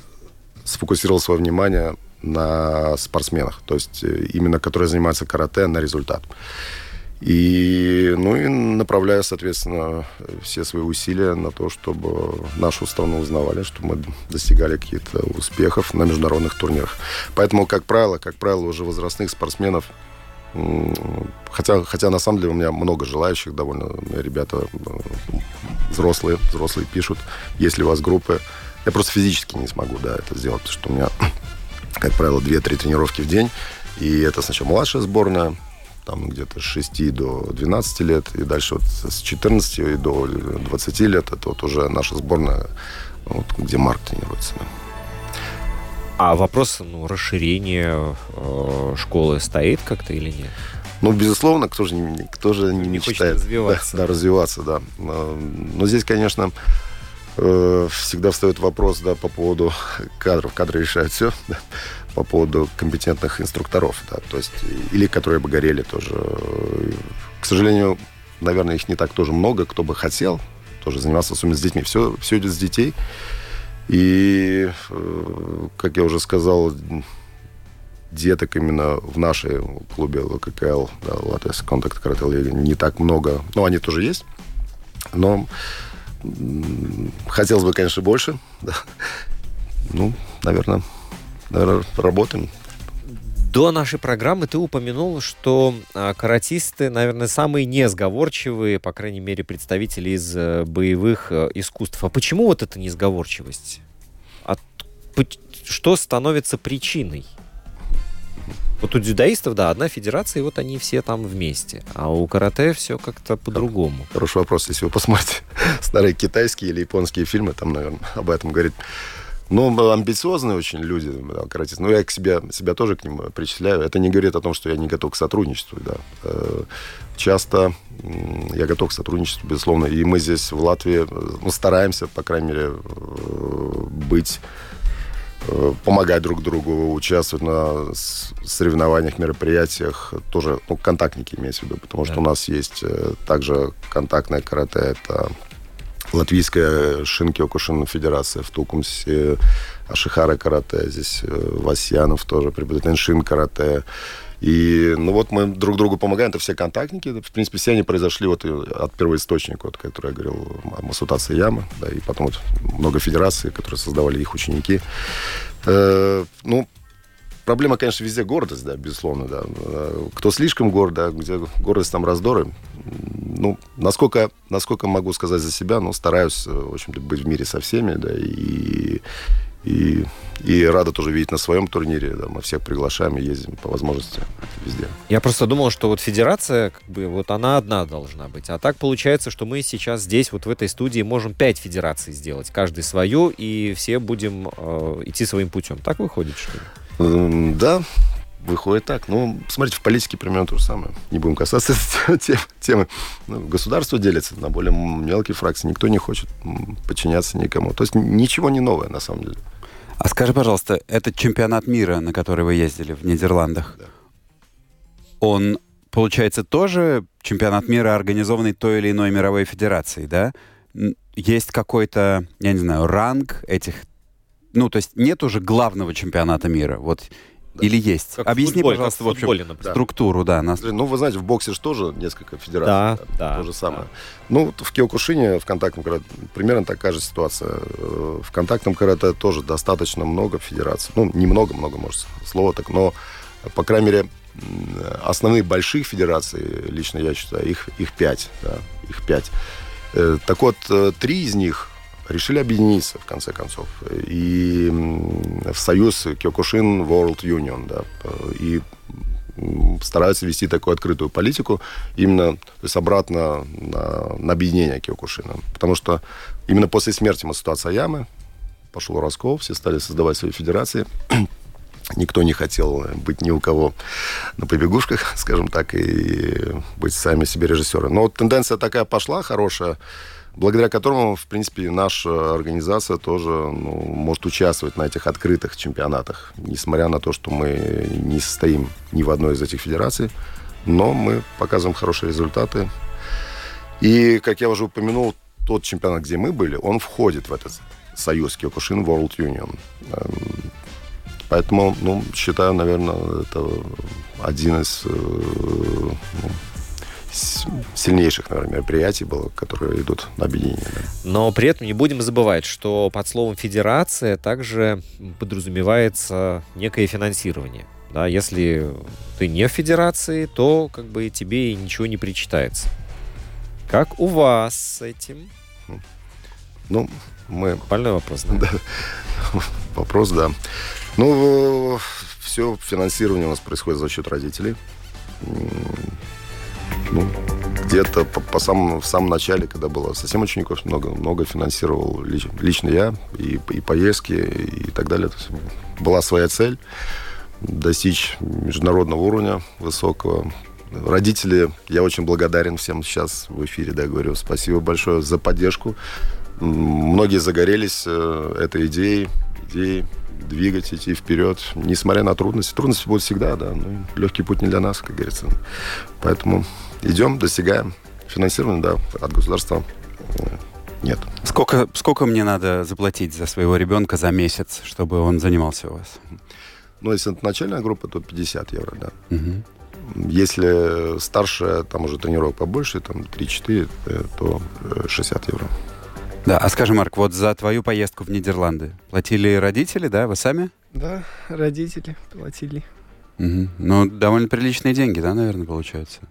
сфокусировал свое внимание на спортсменах, то есть э, именно которые занимаются карате на результат. И, ну и направляю, соответственно, все свои усилия на то, чтобы нашу страну узнавали, чтобы мы достигали каких-то успехов на международных турнирах. Поэтому, как правило, как правило, уже возрастных спортсменов, хотя, хотя на самом деле у меня много желающих довольно, ребята э, взрослые, взрослые пишут, если у вас группы, я просто физически не смогу, да, это сделать, потому что у меня, как правило, 2-3 тренировки в день, и это сначала младшая сборная, там где-то с 6 до 12 лет, и дальше вот с 14 и до 20 лет, это вот уже наша сборная, вот, где Марк тренируется. а вопрос ну, расширения э, школы стоит как-то или нет? Ну, безусловно, кто же, не- кто же не, Не мечтает развиваться. Да, да, развиваться, да. Но но здесь, конечно, э, всегда встает вопрос, да, по поводу кадров. Кадры решают все, да, по поводу компетентных инструкторов, да, то есть, или которые бы горели тоже. К сожалению, наверное, их не так тоже много, кто бы хотел тоже заниматься, особенно с детьми. Все, все идет с детей. И, э, как я уже сказал, деток именно в нашей клубе ЛККЛ, да, Латвийский контакт карате не так много. Ну, они тоже есть, но хотелось бы, конечно, больше. да. Ну, наверное, работаем. До нашей программы ты упомянул, что а, каратисты, наверное, самые несговорчивые, по крайней мере, представители из э, боевых э, искусств. А почему вот эта несговорчивость? От- что становится причиной? Вот у дзюдоистов, да, одна федерация, и вот они все там вместе. А у карате все как-то по-другому. Хороший вопрос, если вы посмотрите старые китайские или японские фильмы, там, наверное, об этом говорит. Ну, амбициозные очень люди, да, каратисты. Ну, я к себе, себя тоже к ним причисляю. Это не говорит о том, что я не готов к сотрудничеству, да. Э, Часто я готов к сотрудничеству, безусловно. И мы здесь, в Латвии, э, ну, стараемся, по крайней мере, э, быть э, помогать друг другу, участвовать на соревнованиях, мероприятиях, тоже, ну, контактники имеется в виду, потому что Да. у нас есть э, также контактное карате, это Латвийская Шинкиокушин федерация в Тукумсе, Ашихара карате, здесь э, Васьянов тоже преподает, Эншин карате. И, ну вот мы друг другу помогаем, это все контактники, в принципе, все они произошли вот и от первоисточника, вот, который я говорил, Масутаса Яма, да, и потом вот много федераций, которые создавали их ученики. Э, ну, проблема, конечно, везде гордость, да, безусловно, да. Кто слишком горд, да, где гордость, там раздоры. Ну, насколько, насколько могу сказать за себя, ну, стараюсь, в общем-то, быть в мире со всеми, да, и, И, и рада тоже видеть на своем турнире. Да, мы всех приглашаем и ездим по возможности везде. Я просто думал, что вот федерация, как бы, вот она одна должна быть. А так получается, что мы сейчас здесь, вот в этой студии, можем пять федераций сделать, каждый свою, и все будем э, идти своим путем. Так выходит, что ли? М, Да, выходит так. Ну, смотрите, в политике примерно то же самое. Не будем касаться этой те- темы. Ну, государство делится на более мелкие фракции. Никто не хочет подчиняться никому. То есть ничего не новое, на самом деле. А скажи, пожалуйста, этот чемпионат мира, на который вы ездили в Нидерландах, Да. он, получается, тоже чемпионат мира, организованный той или иной мировой федерацией, да? Есть какой-то, я не знаю, ранг этих... Ну, то есть нет уже главного чемпионата мира, вот... Или есть? Как Объясни, футболе, пожалуйста, как в общем, футболе, например. структуру, да. Нас... Ну, вы знаете, в боксе же тоже несколько федераций. Да, да, То же самое. да. Ну, вот в Киокушине, в контактном карате, примерно такая же ситуация. Э, В контактном карате тоже достаточно много федераций. Ну, не много, может, слово так, но, по крайней мере, м, основных больших федераций, лично я считаю, их, их пять. Да, их пять. Э, Так вот, э, три из них решили объединиться, в конце концов. И в союз Киокушин World Union, да, и стараются вести такую открытую политику именно то есть обратно на, на объединение Киокушина. Потому что именно после смерти Масутаца Аямы пошел раскол, все стали создавать свои федерации. Никто не хотел быть ни у кого на побегушках, скажем так, и быть сами себе режиссеры. Но тенденция такая пошла, хорошая, благодаря которому, в принципе, наша организация тоже ну, может участвовать на этих открытых чемпионатах, несмотря на то, что мы не состоим ни в одной из этих федераций, но мы показываем хорошие результаты. И, как я уже упомянул, тот чемпионат, где мы были, он входит в этот союз Киокушин World Union. Эм, Поэтому, ну, считаю, наверное, это один из э, ну, сильнейших, наверное, мероприятий было, которые идут на объединение. да. Но при этом не будем забывать, что под словом федерация также подразумевается некое финансирование. Да, если ты не в федерации, то как бы тебе и ничего не причитается. Как у вас с этим? Ну, мы Больной вопрос, да? Да. Вопрос, да. Ну, все финансирование у нас происходит за счет родителей. Ну, где-то по, по самому, в самом начале, когда было совсем учеников много, много финансировал лич- лично я, и, и поездки, и так далее. То есть была своя цель достичь международного уровня высокого. Родители, я очень благодарен всем сейчас в эфире, да, говорю, спасибо большое за поддержку. Многие загорелись э, этой идеей, идеей двигать, идти вперед, несмотря на трудности. Трудности будут всегда, да, но легкий путь не для нас, как говорится. Поэтому идем, достигаем. Финансирование, да, от государства э, нет. Сколько, сколько мне надо заплатить за своего ребенка за месяц, чтобы он занимался у вас? Но если это начальная группа, то 50 евро, да. Мгм. Если старшая, там уже тренировок побольше, там 3-4, э, то э, 60 евро. Да, а скажи, Марк, вот за твою поездку в Нидерланды платили родители, да, вы сами? Да, родители платили. Мгм. Ну, довольно приличные деньги, да, наверное, получаются?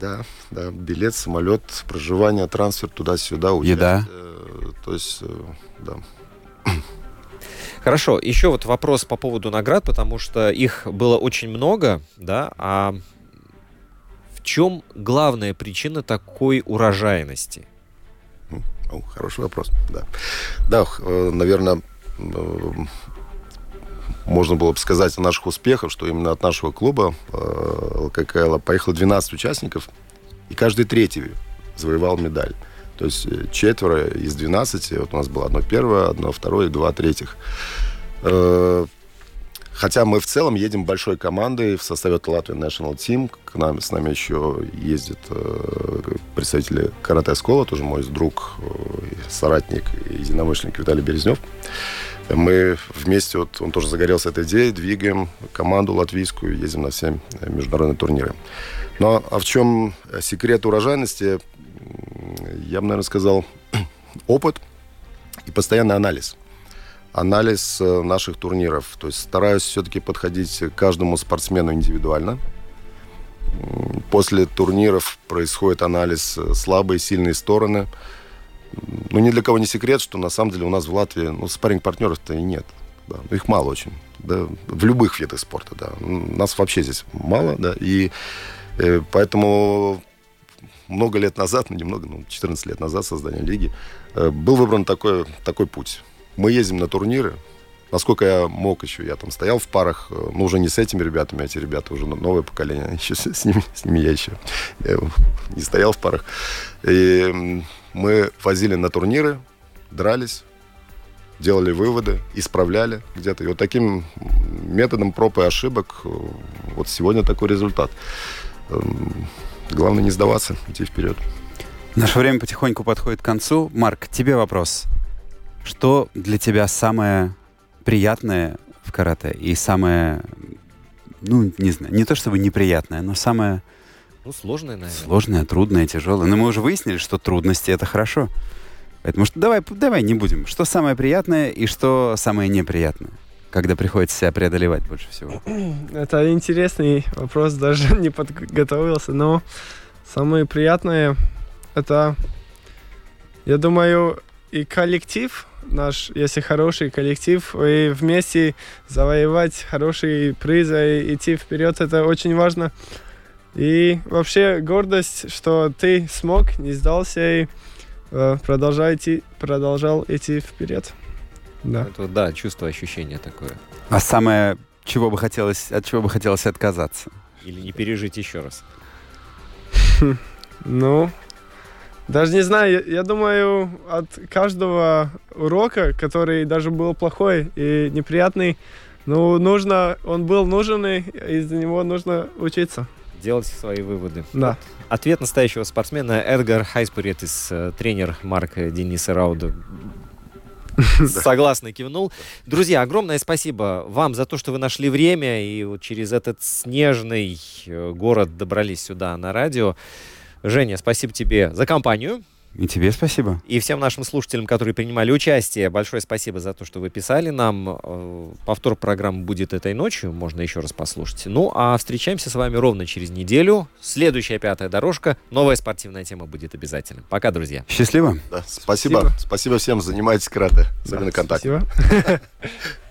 Да, да, билет, самолет, проживание, трансфер туда-сюда, участие. Еда. э, То есть, э, да. Хорошо, еще вот вопрос по поводу наград, потому что их было очень много, да, а в чем главная причина такой урожайности? О, хороший вопрос, да. Да, наверное, можно было бы сказать о наших успехах, что именно от нашего клуба э, ЛККЛ поехало 12 участников, и каждый третий завоевал медаль. То есть э, четверо из 12, вот у нас было одно первое, одно второе два третьих. Хотя мы в целом едем большой командой в составе Латвии National Team. К нам, с нами еще ездят э, представители карате школы, тоже мой друг, э, соратник и единомышленник Виталий Березнев. Мы вместе, вот он тоже загорелся этой идеей, двигаем команду латвийскую, ездим на все международные турниры. Но а в чем секрет урожайности? Я бы, наверное, сказал, опыт и постоянный анализ анализ э, наших турниров. То есть стараюсь все-таки подходить к каждому спортсмену индивидуально. После турниров происходит анализ э, слабые и сильные стороны. ну, ни для кого не секрет, что на самом деле у нас в Латвии, ну, спарринг-партнеров-то и нет. Да. Ну, их мало очень. Да, в любых видах спорта, да. Нас вообще здесь мало, да. И э, поэтому много лет назад, ну, немного, ну, 14 лет назад создания лиги, э, был выбран такой, такой путь. Мы ездим на турниры, насколько я мог еще, я там стоял в парах, э, ну, уже не с этими ребятами, а эти ребята уже новое поколение, еще с, ними, с ними я еще я не стоял в парах. И мы возили на турниры, дрались, делали выводы, исправляли где-то. И вот таким методом проб и ошибок э, вот сегодня такой результат. Эм, главное не сдаваться, идти вперед. Наше время потихоньку подходит к концу. Марк, тебе вопрос. Что для тебя самое приятное в карате и самое, ну, не знаю, не то чтобы неприятное, но самое... Ну, сложное, наверное. Сложное, трудное, тяжелое. Но мы уже выяснили, что трудности — это хорошо. Поэтому что, давай, давай не будем. Что самое приятное и что самое неприятное? Когда приходится себя преодолевать больше всего? Это интересный вопрос, даже не подготовился, но самое приятное это, я думаю, и коллектив наш, если хороший коллектив, и вместе завоевать хорошие призы и идти вперед, это очень важно. И вообще гордость, что ты смог, не сдался и э, продолжал идти, продолжал идти вперед. Да. Это, да, чувство, ощущение такое. А самое, чего бы хотелось, от чего бы хотелось отказаться? Или не пережить еще раз? Ну, даже не знаю, я, я думаю, от каждого урока, который даже был плохой и неприятный, ну, нужно, он был нужен, и из него нужно учиться. Делать свои выводы. Да. Ответ настоящего спортсмена Эдгар Хайспуритис, э, тренер Марка Дениса Рауда, согласно кивнул. Друзья, огромное спасибо вам за то, что вы нашли время и вот через этот снежный э, город добрались сюда на радио. Женя, спасибо тебе за компанию. И тебе спасибо. И всем нашим слушателям, которые принимали участие, большое спасибо за то, что вы писали нам. Э, повтор программы будет этой ночью, можно еще раз послушать. Ну, а встречаемся с вами ровно через неделю. Следующая пятая дорожка, новая спортивная тема будет обязательно. Пока, друзья. Счастливо. Да, спасибо. Спасибо, спасибо всем, занимайтесь карате, особенно Да, контакт. Спасибо.